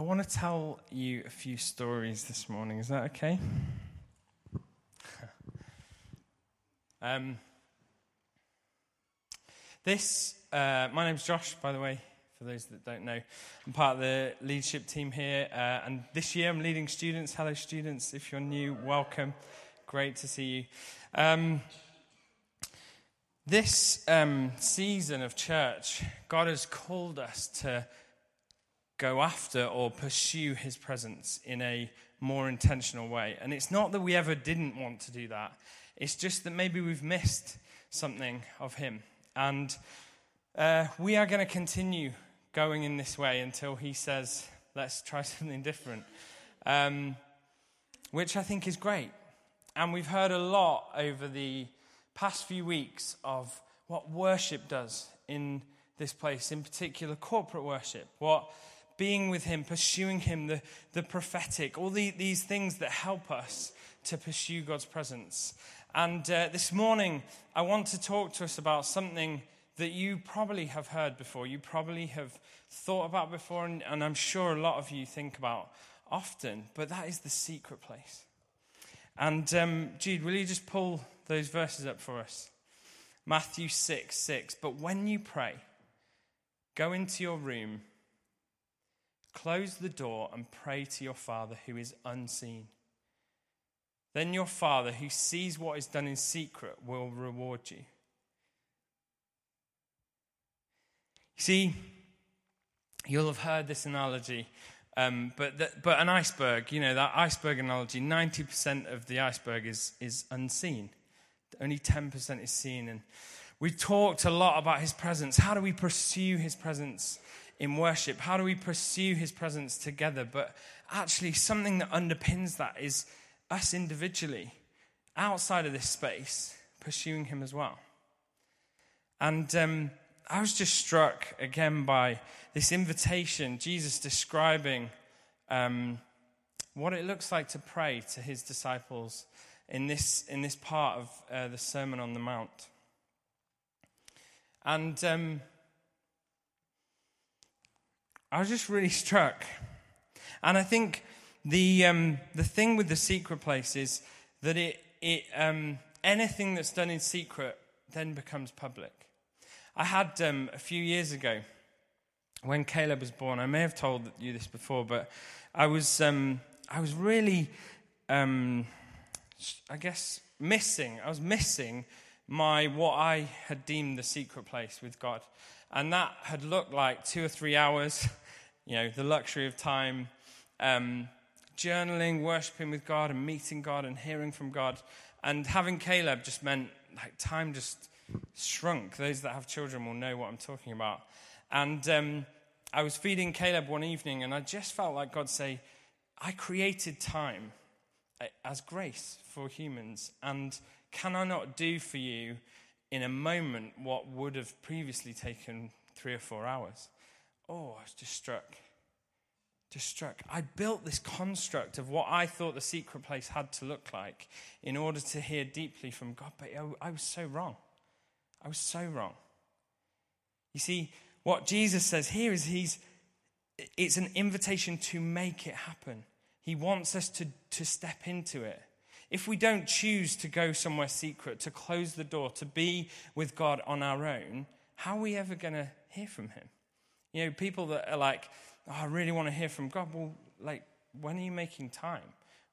I want to tell you a few stories this morning. Is that okay? um, this, uh, my name's Josh, by the way, for those that don't know. I'm part of the leadership team here, uh, and this year I'm leading students. Hello, students. If you're new, welcome. Great to see you. Um, this um, season of church, God has called us to go after or pursue his presence in a more intentional way. And it's not that we ever didn't want to do that, it's just that maybe we've missed something of him. And uh, we are going to continue going in this way until he says, let's try something different, um, which I think is great. And we've heard a lot over the past few weeks of what worship does in this place, in particular corporate worship, what being with Him, pursuing Him, the, the prophetic, all the, these things that help us to pursue God's presence. And uh, this morning, I want to talk to us about something that you probably have heard before, you probably have thought about before, and, and I'm sure a lot of you think about often, but that is the secret place. And um, Jude, will you just pull those verses up for us? Matthew 6 6. But when you pray, go into your room Close the door and pray to your Father who is unseen. Then your Father, who sees what is done in secret, will reward you. See, you'll have heard this analogy, um, but, the, but an iceberg, you know, that iceberg analogy, 90% of the iceberg is, is unseen, only 10% is seen. And we've talked a lot about his presence. How do we pursue his presence? In worship? How do we pursue his presence together? But actually, something that underpins that is us individually, outside of this space, pursuing him as well. And um, I was just struck again by this invitation, Jesus describing um, what it looks like to pray to his disciples in this, in this part of uh, the Sermon on the Mount. And um, I was just really struck. And I think the, um, the thing with the secret place is that it, it, um, anything that's done in secret then becomes public. I had um, a few years ago, when Caleb was born, I may have told you this before, but I was, um, I was really, um, I guess, missing. I was missing my what I had deemed the secret place with God. And that had looked like two or three hours you know, the luxury of time, um, journaling, worshiping with God, and meeting God and hearing from God. And having Caleb just meant like time just shrunk. Those that have children will know what I'm talking about. And um, I was feeding Caleb one evening, and I just felt like God say, I created time uh, as grace for humans, and can I not do for you in a moment what would have previously taken three or four hours? oh, I was just struck. Just struck. I built this construct of what I thought the secret place had to look like in order to hear deeply from God, but I was so wrong. I was so wrong. You see, what Jesus says here is he's, it's an invitation to make it happen. He wants us to, to step into it. If we don't choose to go somewhere secret, to close the door, to be with God on our own, how are we ever going to hear from Him? You know, people that are like, oh, I really want to hear from God. Well, like, when are you making time?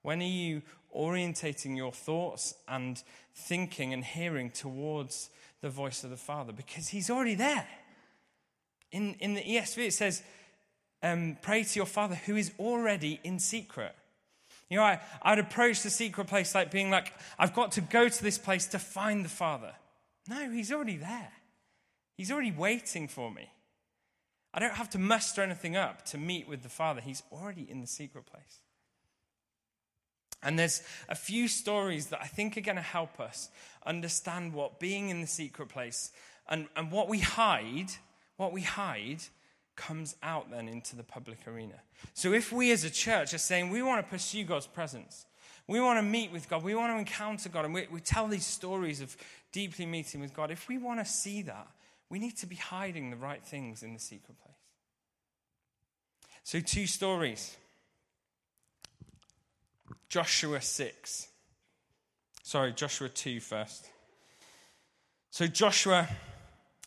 When are you orientating your thoughts and thinking and hearing towards the voice of the Father? Because He's already there. In, in the ESV, it says, um, Pray to your Father who is already in secret. You know, I, I'd approach the secret place like being like, I've got to go to this place to find the Father. No, He's already there. He's already waiting for me. I don't have to muster anything up to meet with the Father. He's already in the secret place. And there's a few stories that I think are going to help us understand what being in the secret place and, and what we hide, what we hide comes out then into the public arena. So if we as a church are saying we want to pursue God's presence, we want to meet with God, we want to encounter God, and we, we tell these stories of deeply meeting with God, if we want to see that, we need to be hiding the right things in the secret place. So, two stories Joshua 6. Sorry, Joshua 2 first. So, Joshua,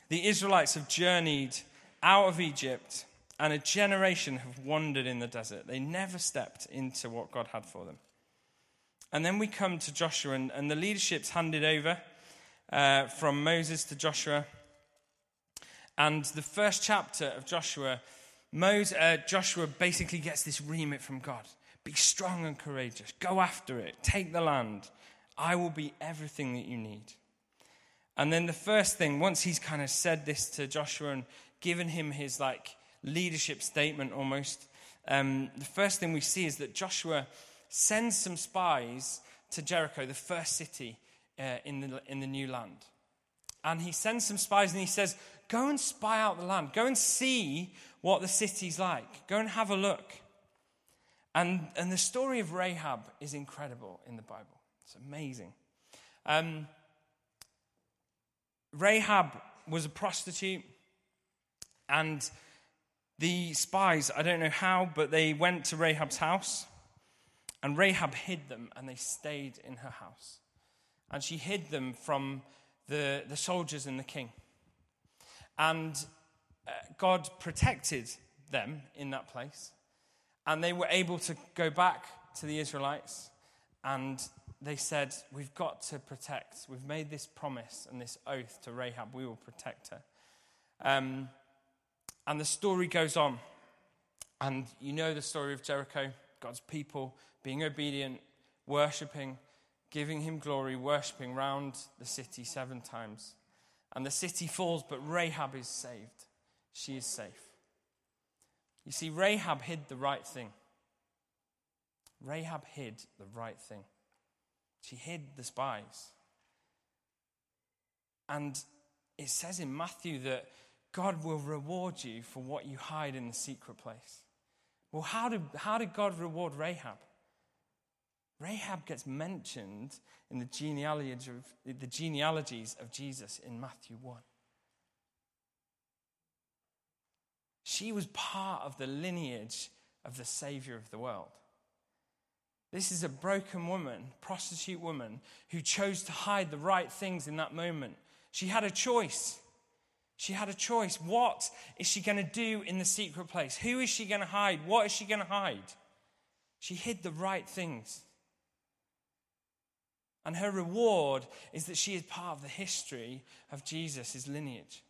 the Israelites have journeyed out of Egypt, and a generation have wandered in the desert. They never stepped into what God had for them. And then we come to Joshua, and, and the leadership's handed over uh, from Moses to Joshua. And the first chapter of Joshua, Moses, uh, Joshua basically gets this remit from God be strong and courageous, go after it, take the land. I will be everything that you need. And then the first thing, once he's kind of said this to Joshua and given him his like leadership statement almost, um, the first thing we see is that Joshua sends some spies to Jericho, the first city uh, in, the, in the new land. And he sends some spies and he says, Go and spy out the land. Go and see what the city's like. Go and have a look. And, and the story of Rahab is incredible in the Bible. It's amazing. Um, Rahab was a prostitute, and the spies, I don't know how, but they went to Rahab's house, and Rahab hid them, and they stayed in her house. And she hid them from the, the soldiers and the king. And uh, God protected them in that place. And they were able to go back to the Israelites and they said, We've got to protect. We've made this promise and this oath to Rahab. We will protect her. Um, and the story goes on. And you know the story of Jericho God's people being obedient, worshipping, giving him glory, worshipping round the city seven times. And the city falls, but Rahab is saved. She is safe. You see, Rahab hid the right thing. Rahab hid the right thing. She hid the spies. And it says in Matthew that God will reward you for what you hide in the secret place. Well, how did, how did God reward Rahab? Rahab gets mentioned in the, genealogy of, the genealogies of Jesus in Matthew 1. She was part of the lineage of the Savior of the world. This is a broken woman, prostitute woman, who chose to hide the right things in that moment. She had a choice. She had a choice. What is she going to do in the secret place? Who is she going to hide? What is she going to hide? She hid the right things. And her reward is that she is part of the history of Jesus' lineage.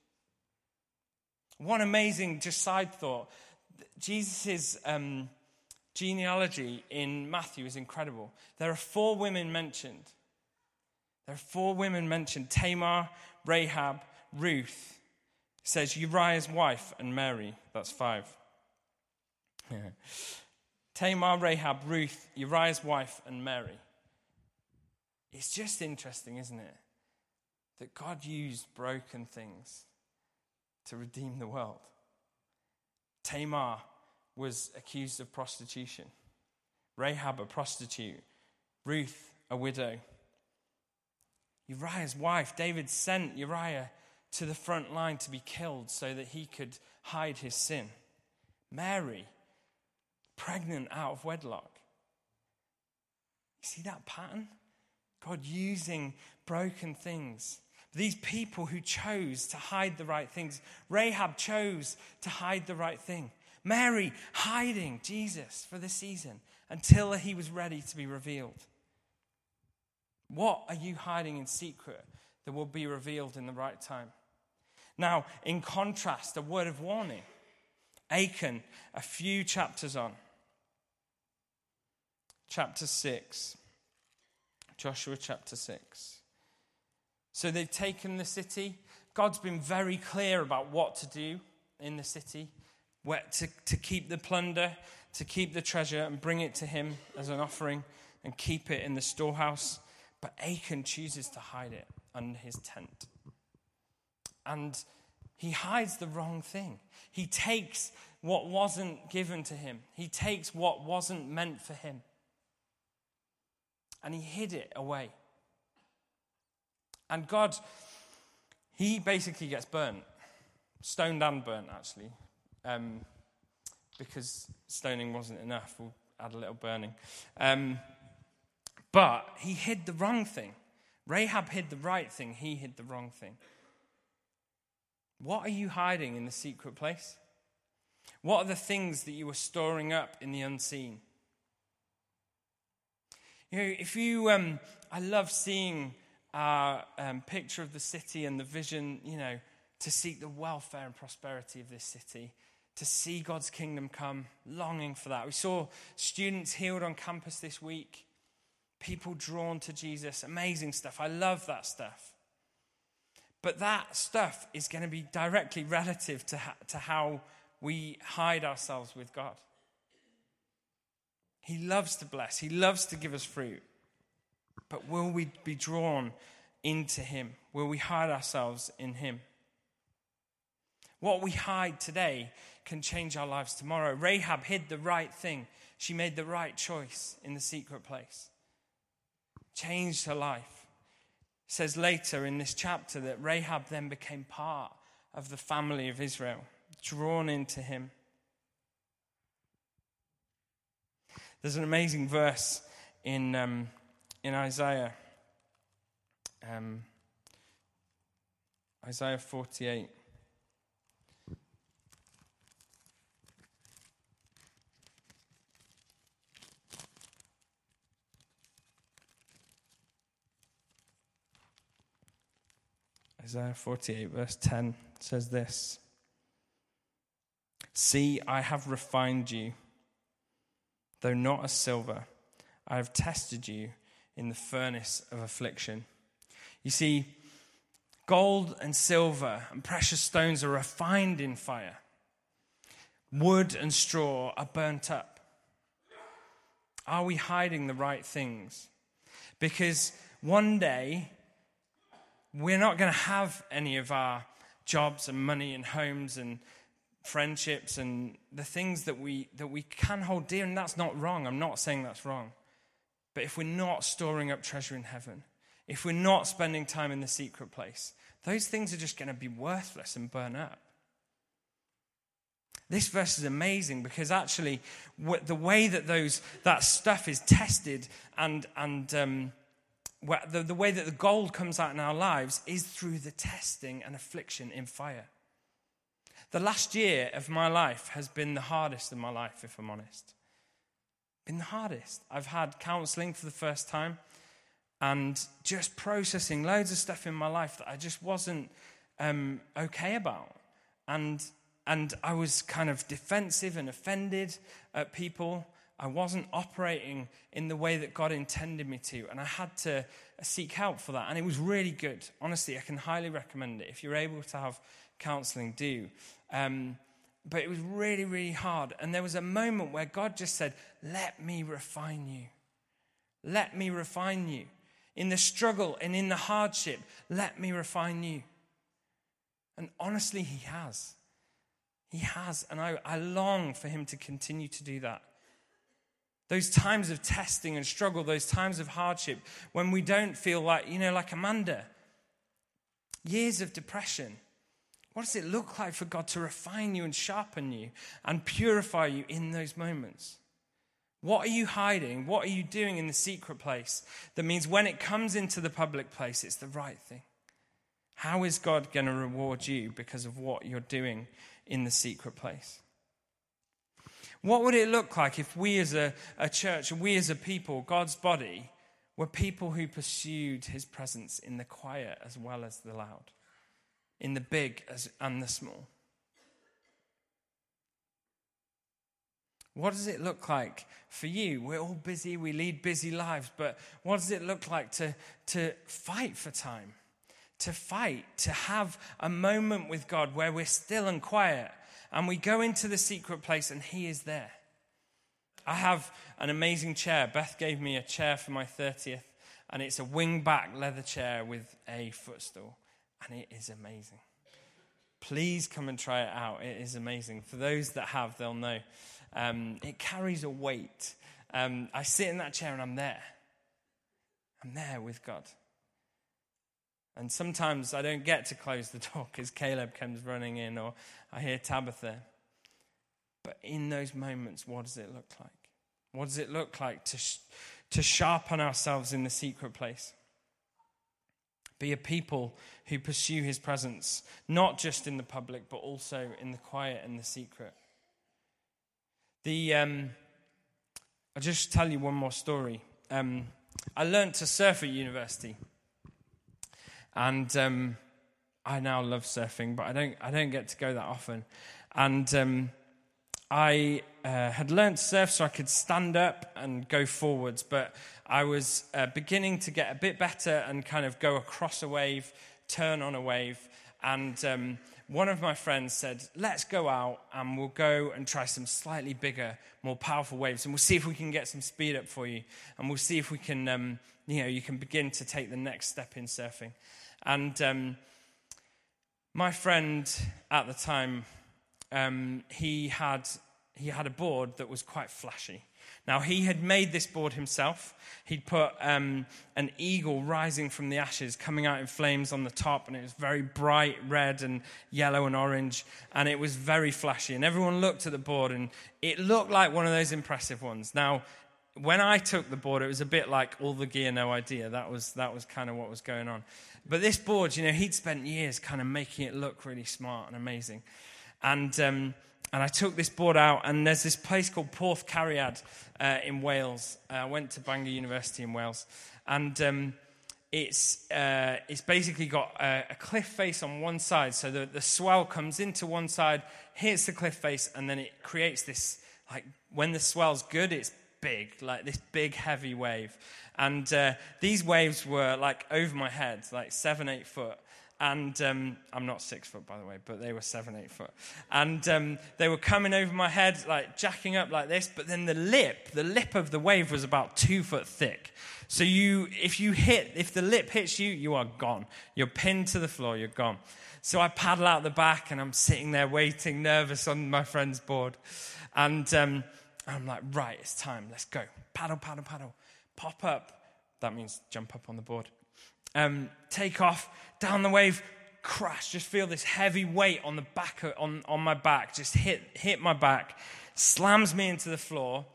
One amazing, just side thought Jesus' um, genealogy in Matthew is incredible. There are four women mentioned. There are four women mentioned Tamar, Rahab, Ruth. Says Uriah's wife and Mary. That's five. Tamar, Rahab, Ruth, Uriah's wife, and Mary. It's just interesting, isn't it? That God used broken things to redeem the world. Tamar was accused of prostitution, Rahab, a prostitute, Ruth, a widow. Uriah's wife, David sent Uriah to the front line to be killed so that he could hide his sin. Mary, pregnant out of wedlock. You see that pattern? God using broken things these people who chose to hide the right things. Rahab chose to hide the right thing. Mary hiding Jesus for the season until he was ready to be revealed. What are you hiding in secret that will be revealed in the right time? Now, in contrast, a word of warning. Achan, a few chapters on. Chapter 6. Joshua chapter 6. So they've taken the city. God's been very clear about what to do in the city, where to, to keep the plunder, to keep the treasure and bring it to him as an offering and keep it in the storehouse. But Achan chooses to hide it under his tent. And he hides the wrong thing. He takes what wasn't given to him, he takes what wasn't meant for him. And he hid it away. And God, he basically gets burnt, stoned and burnt, actually. Um, because stoning wasn't enough. We'll add a little burning. Um, but he hid the wrong thing. Rahab hid the right thing, he hid the wrong thing. What are you hiding in the secret place? What are the things that you are storing up in the unseen? You know, if you, um, I love seeing our um, picture of the city and the vision, you know, to seek the welfare and prosperity of this city, to see God's kingdom come, longing for that. We saw students healed on campus this week, people drawn to Jesus, amazing stuff. I love that stuff. But that stuff is going to be directly relative to, ha- to how we hide ourselves with God. He loves to bless, He loves to give us fruit. But will we be drawn into Him? Will we hide ourselves in Him? What we hide today can change our lives tomorrow. Rahab hid the right thing, she made the right choice in the secret place, changed her life. Says later in this chapter that Rahab then became part of the family of Israel, drawn into him. There's an amazing verse in, um, in Isaiah. Um, Isaiah 48. Isaiah 48, verse 10 says this See, I have refined you though not as silver. I have tested you in the furnace of affliction. You see, gold and silver and precious stones are refined in fire. Wood and straw are burnt up. Are we hiding the right things? Because one day, we're not going to have any of our jobs and money and homes and friendships and the things that we that we can hold dear and that's not wrong. I'm not saying that's wrong. But if we're not storing up treasure in heaven if we're not spending time in the secret place those things are just going to be worthless and burn up. This verse is amazing because actually the way that those that stuff is tested and and um, the, the way that the gold comes out in our lives is through the testing and affliction in fire the last year of my life has been the hardest of my life, if I'm honest. Been the hardest. I've had counseling for the first time and just processing loads of stuff in my life that I just wasn't um, okay about. And, and I was kind of defensive and offended at people. I wasn't operating in the way that God intended me to, and I had to seek help for that. And it was really good. Honestly, I can highly recommend it. If you're able to have counseling, do. Um, but it was really, really hard. And there was a moment where God just said, Let me refine you. Let me refine you. In the struggle and in the hardship, let me refine you. And honestly, He has. He has. And I, I long for Him to continue to do that. Those times of testing and struggle, those times of hardship, when we don't feel like, you know, like Amanda, years of depression what does it look like for God to refine you and sharpen you and purify you in those moments? What are you hiding? What are you doing in the secret place that means when it comes into the public place, it's the right thing? How is God going to reward you because of what you're doing in the secret place? What would it look like if we as a, a church, we as a people, God's body, were people who pursued his presence in the quiet as well as the loud? in the big as, and the small. What does it look like for you? We're all busy, we lead busy lives, but what does it look like to, to fight for time? To fight, to have a moment with God where we're still and quiet and we go into the secret place and He is there. I have an amazing chair. Beth gave me a chair for my 30th, and it's a wing back leather chair with a footstool and it is amazing. Please come and try it out. It is amazing. For those that have, they'll know. Um, it carries a weight. Um, I sit in that chair and I'm there. I'm there with God. And sometimes I don't get to close the door because Caleb comes running in or I hear Tabitha. But in those moments, what does it look like? What does it look like to, sh- to sharpen ourselves in the secret place? Be a people who pursue his presence, not just in the public, but also in the quiet and the secret. The, um, I'll just tell you one more story. Um, I learned to surf at university. And um, I now love surfing, but I don't, I don't get to go that often. And um, I uh, had learned to surf so I could stand up and go forwards, but I was uh, beginning to get a bit better and kind of go across a wave, turn on a wave. And um, one of my friends said, Let's go out and we'll go and try some slightly bigger, more powerful waves, and we'll see if we can get some speed up for you. And we'll see if we can, um, you know, you can begin to take the next step in surfing. And um, my friend at the time, um, he had he had a board that was quite flashy. Now, he had made this board himself. He'd put um, an eagle rising from the ashes coming out in flames on the top, and it was very bright red and yellow and orange, and it was very flashy. And everyone looked at the board, and it looked like one of those impressive ones. Now, when I took the board, it was a bit like all the gear, no idea. That was, that was kind of what was going on. But this board, you know, he'd spent years kind of making it look really smart and amazing. And. Um, and I took this board out, and there's this place called Porth Ceiriad uh, in Wales. Uh, I went to Bangor University in Wales, and um, it's, uh, it's basically got a, a, cliff face on one side. So the, the swell comes into one side, hits the cliff face, and then it creates this, like, when the swell's good, it's big, like this big, heavy wave. And uh, these waves were like over my head, like seven, eight foot. And um, I'm not six foot, by the way, but they were seven, eight foot. And um, they were coming over my head, like jacking up like this. But then the lip, the lip of the wave was about two foot thick. So you, if you hit, if the lip hits you, you are gone. You're pinned to the floor. You're gone. So I paddle out the back, and I'm sitting there waiting, nervous on my friend's board. And um, I'm like, right, it's time. Let's go. Paddle, paddle, paddle. Pop up. That means jump up on the board um, take off down the wave, crash. Just feel this heavy weight on the back on, on my back, just hit hit my back, slams me into the floor,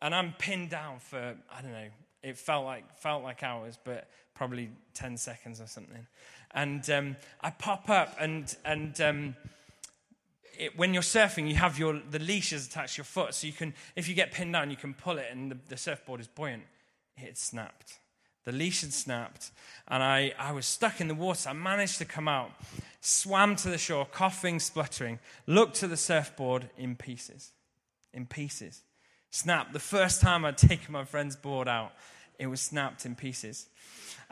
and I'm pinned down for I don't know. It felt like felt like hours, but probably ten seconds or something. And um, I pop up and and. Um, it, when you're surfing, you have your the leashes attached to your foot, so you can, if you get pinned down, you can pull it, and the, the surfboard is buoyant. It snapped. The leash had snapped, and I, I was stuck in the water. I managed to come out, swam to the shore, coughing, spluttering, looked to the surfboard in pieces. In pieces. Snapped. The first time I'd taken my friend's board out, it was snapped in pieces.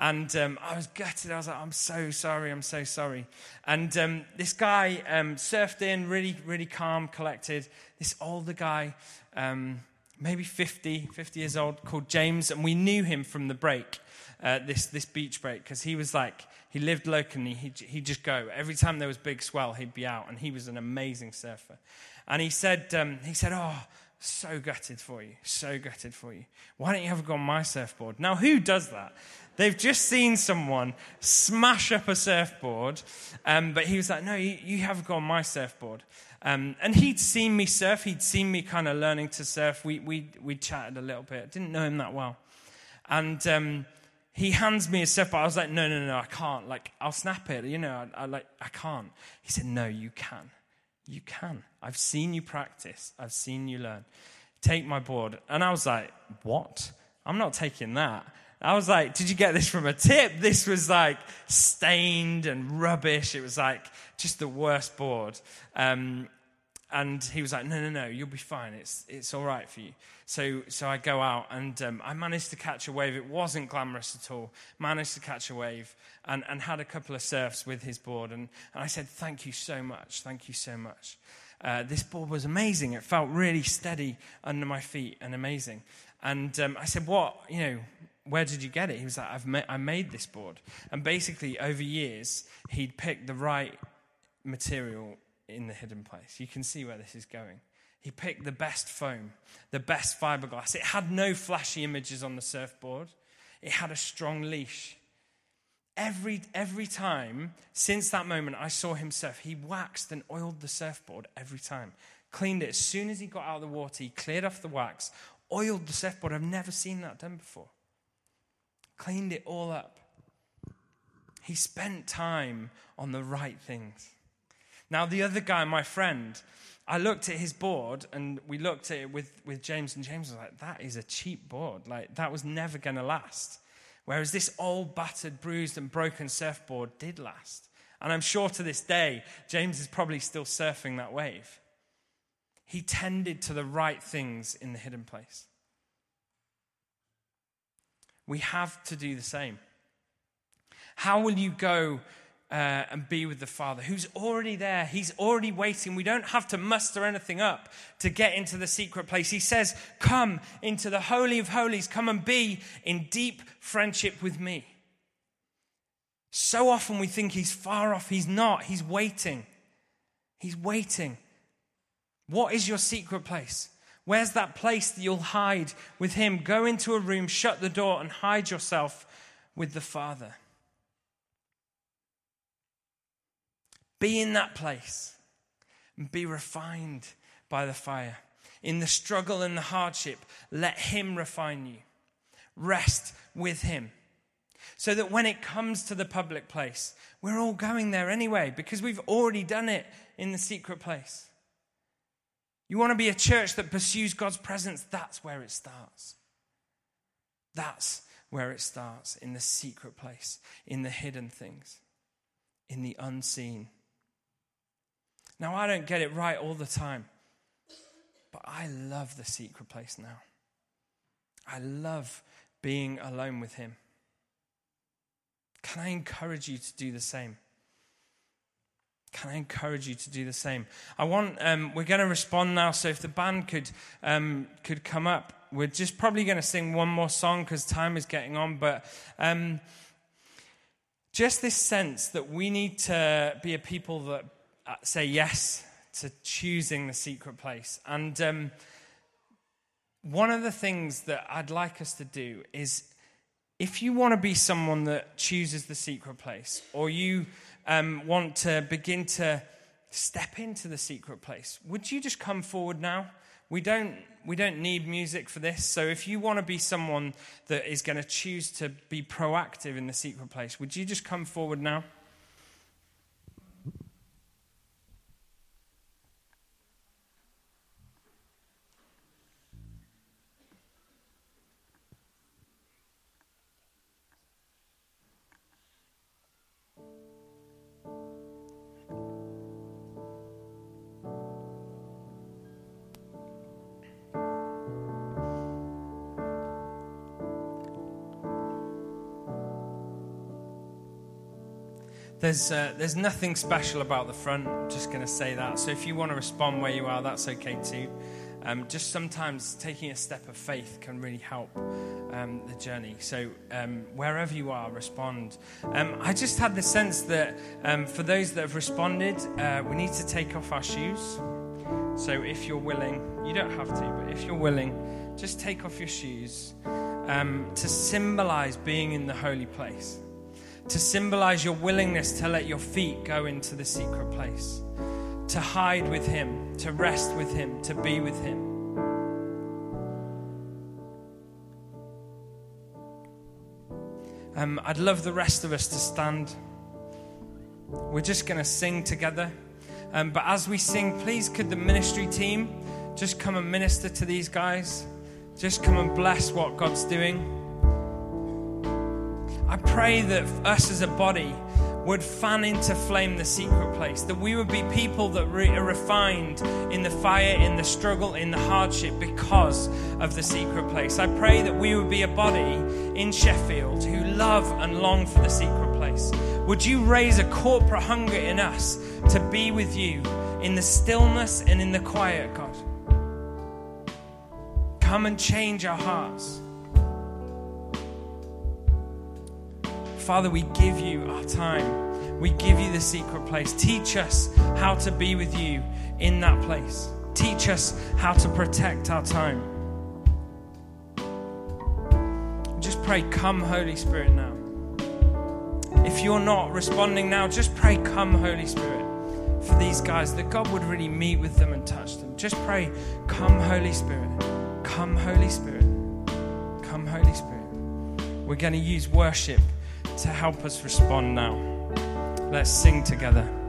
And um, I was gutted. I was like, I'm so sorry. I'm so sorry. And um, this guy um, surfed in, really, really calm, collected. This older guy, um, maybe 50, 50 years old, called James, and we knew him from the break, uh, this, this beach break, because he was like, he lived locally, he'd, he'd just go. Every time there was big swell, he'd be out, and he was an amazing surfer. And he said, um, he said, oh, so gutted for you, so gutted for you. Why don't you have a go on my surfboard? Now, who does that? They've just seen someone smash up a surfboard, um, but he was like, no, you, you have a go on my surfboard. Um, and he'd seen me surf. He'd seen me kind of learning to surf. We, we, we chatted a little bit. Didn't know him that well. And um, he hands me a surfboard. I was like, no, no, no, I can't. Like, I'll snap it. You know, I, I, like, I can't. He said, no, you can. You can. I've seen you practice. I've seen you learn. Take my board. And I was like, what? I'm not taking that. I was like, did you get this from a tip? This was like stained and rubbish. It was like just the worst board. Um, and he was like, no, no, no, you'll be fine. It's, it's all right for you. So, so I go out and um, I managed to catch a wave. It wasn't glamorous at all. Managed to catch a wave and, and had a couple of surfs with his board. And, and I said, thank you so much. Thank you so much. Uh, this board was amazing. It felt really steady under my feet and amazing. And um, I said, what, you know, where did you get it? He was like, I've ma- I made this board. And basically, over years, he'd picked the right material in the hidden place. You can see where this is going. He picked the best foam, the best fiberglass. It had no flashy images on the surfboard, it had a strong leash. Every, every time since that moment I saw him surf, he waxed and oiled the surfboard every time cleaned it. As soon as he got out of the water, he cleared off the wax, oiled the surfboard. I've never seen that done before. Cleaned it all up. He spent time on the right things. Now, the other guy, my friend, I looked at his board and we looked at it with, with James, and James was like, that is a cheap board. Like, that was never going to last. Whereas this old, battered, bruised, and broken surfboard did last. And I'm sure to this day, James is probably still surfing that wave. He tended to the right things in the hidden place. We have to do the same. How will you go uh, and be with the Father, who's already there. He's already waiting. We don't have to muster anything up to get into the secret place. He says, Come into the Holy of Holies. Come and be in deep friendship with me. So often we think he's far off. He's not. He's waiting. He's waiting. What is your secret place? Where's that place that you'll hide with him? Go into a room, shut the door, and hide yourself with the Father. Be in that place and be refined by the fire. In the struggle and the hardship, let Him refine you. Rest with Him. So that when it comes to the public place, we're all going there anyway because we've already done it in the secret place. You want to be a church that pursues God's presence? That's where it starts. That's where it starts in the secret place, in the hidden things, in the unseen. Now, I don't get it right all the time, but I love the secret place now. I love being alone with Him. Can I encourage you to do the same? Can I encourage you to do the same? I want. Um, we're going to respond now. So if the band could um, could come up, we're just probably going to sing one more song because time is getting on. But um, just this sense that we need to be a people that say yes to choosing the secret place. And um, one of the things that I'd like us to do is if you want to be someone that chooses the secret place, or you um, want to begin to step into the secret place, would you just come forward now? We don't, we don't need music for this. So if you want to be someone that is going to choose to be proactive in the secret place, would you just come forward now? There's, uh, there's nothing special about the front. I'm just going to say that. So if you want to respond where you are, that's okay too. Um, just sometimes taking a step of faith can really help um, the journey. So um, wherever you are, respond. Um, I just had the sense that um, for those that have responded, uh, we need to take off our shoes. So if you're willing, you don't have to, but if you're willing, just take off your shoes um, to symbolize being in the holy place to symbolize your willingness to let your feet go into the secret place, to hide with Him, to rest with Him, to be with Him. Um, I'd love the rest of us to stand. We're just going to sing together. Um, but as we sing, please could the ministry team just come and minister to these guys? Just come and bless what God's doing. I pray that us as a body would fan into flame the secret place, that we would be people that re- are refined in the fire, in the struggle, in the hardship because of the secret place. I pray that we would be a body in Sheffield who love and long for the secret place. Would you raise a corporate hunger in us to be with you in the stillness and in the quiet, God? Come and change our hearts. Father, we give you our time. We give you the secret place. Teach us how to be with you in that place. Teach us how to protect our time. Just pray, Come, Holy Spirit, now. If you're not responding now, just pray, Come, Holy Spirit. for these guys, that God would really meet with them and touch them. Just pray, Come, Holy Spirit. Come, Holy Spirit. Come, Holy Spirit. We're going to use worship to help us respond now. Let's sing together.